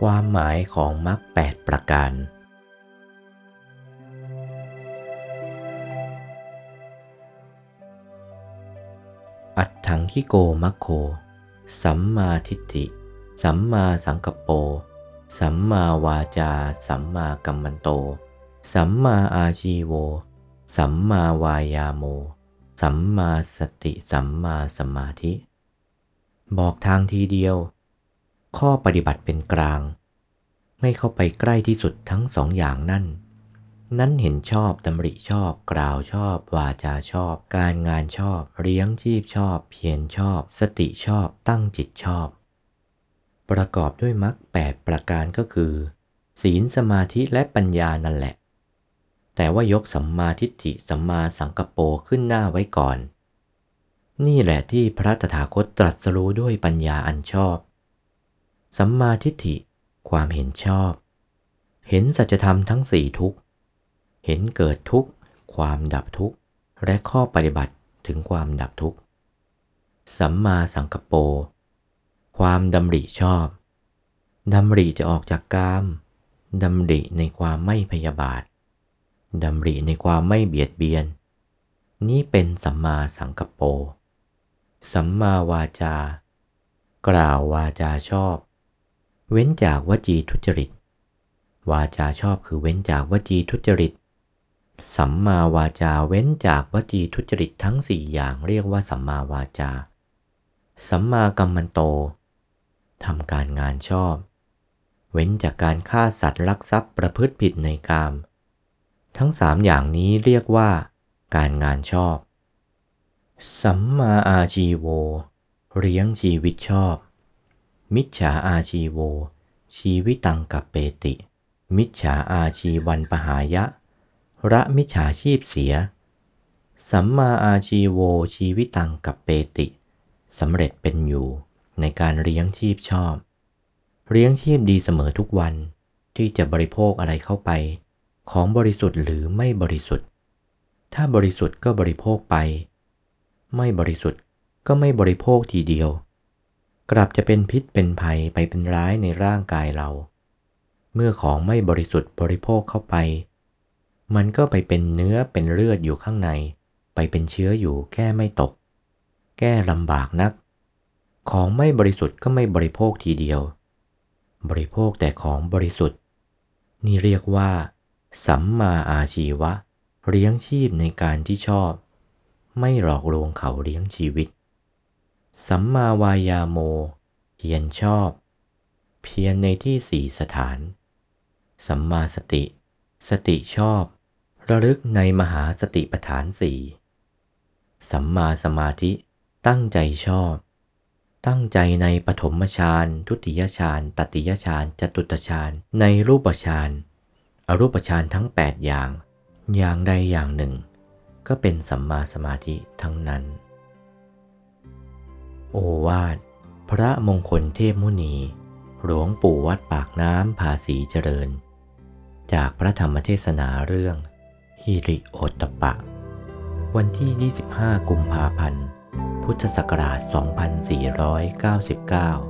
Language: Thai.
ความหมายของมรรคแปดประการ อัตถังคิโกมัคโค สัมมาทิฏฐิ สัมมาสังกปโปสัมมาวาจา สัมมากัมมันโต สัมมาอาชีโว สัมมาวายาโม สัมมาสติ สัมมาสมาธิ บอกทางทีเดียว ข้อปฏิบัติเป็นกลาง ไม่เข้าไปใกล้ที่สุดทั้งสองอย่างนั่น นั้นเห็นชอบดำริชอบ กล่าวชอบ วาจาชอบ การงานชอบ เลี้ยงชีพชอบ เพียรชอบ สติชอบ ตั้งจิตชอบ ประกอบด้วยมรรคแปดประการก็คือ ศีลสมาธิและปัญญานั่นแหละ แต่ว่ายกสัมมาทิฏฐิสัมมาสังกปโปขึ้นหน้าไว้ก่อน นี่แหละที่พระตถาคตตรัสรู้ด้วยปัญญาอันชอบ สัมมาทิฏฐิความเห็นชอบ เห็นสัจธรรมทั้งสี่ทุกข์เห็นเกิดทุกข์ความดับทุกข์และข้อปฏิบัติถึงความดับทุกข์สัมมาสังกปโปความดำริชอบดำริจะออกจากกามดำริในความไม่พยาบาทดำริในความไม่เบียดเบียน นี่เป็นสัมมาสังกปโปสัมมาวาจา กล่าววาจาชอบ เว้นจากวจีทุจริต วาจาชอบคือเว้นจากวจีทุจริต สัมมาวาจาเว้นจากวจีทุจริตทั้งสี่อย่างเรียกว่าสัมมาวาจา สัมมากัมมันโตทำการงานชอบ เว้นจากการฆ่าสัตว์ลักทรัพย์ประพฤติผิดในกาม ทั้งสามอย่างนี้เรียกว่า การงานชอบ สัมมาอาชีโว เลี้ยงชีวิตชอบ มิจฉาอาชีโว ชีวิตังกับเปติ มิจฉาอาชีวันปหายะ ระมิจฉาชีพเสีย สัมมาอาชีโวชีวิตังกับเปติสำเร็จเป็นอยู่ในการเลี้ยงชีพชอบ เลี้ยงชีพดีเสมอทุกวันที่จะบริโภคอะไรเข้าไป ของบริสุทธิ์หรือไม่บริสุทธิ์ ถ้าบริสุทธิ์ก็บริโภคไป ไม่บริสุทธิ์ก็ไม่บริโภคทีเดียว กลับจะเป็นพิษเป็นภัยไปเป็นร้ายในร่างกายเรา เมื่อของไม่บริสุทธิ์บริโภคเข้าไป มันก็ไปเป็นเนื้อเป็นเลือดอยู่ข้างใน ไปเป็นเชื้ออยู่แก้ไม่ตก แก้ลำบากนัก ของไม่บริสุทธิ์ก็ไม่บริโภคทีเดียว บริโภคแต่ของบริสุทธิ์ นี่เรียกว่า สัมมาอาชีวะ เลี้ยงชีพในการที่ชอบ ไม่หลอกลวงเขาเลี้ยงชีวิต สัมมาวายาโม เพียรชอบ เพียรในที่สี่สถาน สัมมาสติ สติชอบ ระลึกในมหาสติปฐานสี่สัมมาสมาธิ ตั้งใจชอบ ตั้งใจในปฐมฌานทุติยฌานตติยฌานจตุตฌานในรูปฌานอรูปฌานทั้ง 8 อย่าง อย่างใดอย่างหนึ่ง ก็เป็นสัมมาสมาธิทั้งนั้น โอวาท พระมงคลเทพมุนี หลวงปู่วัดปากน้ำภาษีเจริญ จากพระธรรมเทศนาเรื่อง ฮิริโอตตปะ วันที่ 25 กุมภาพันธ์ พุทธศักราช 2499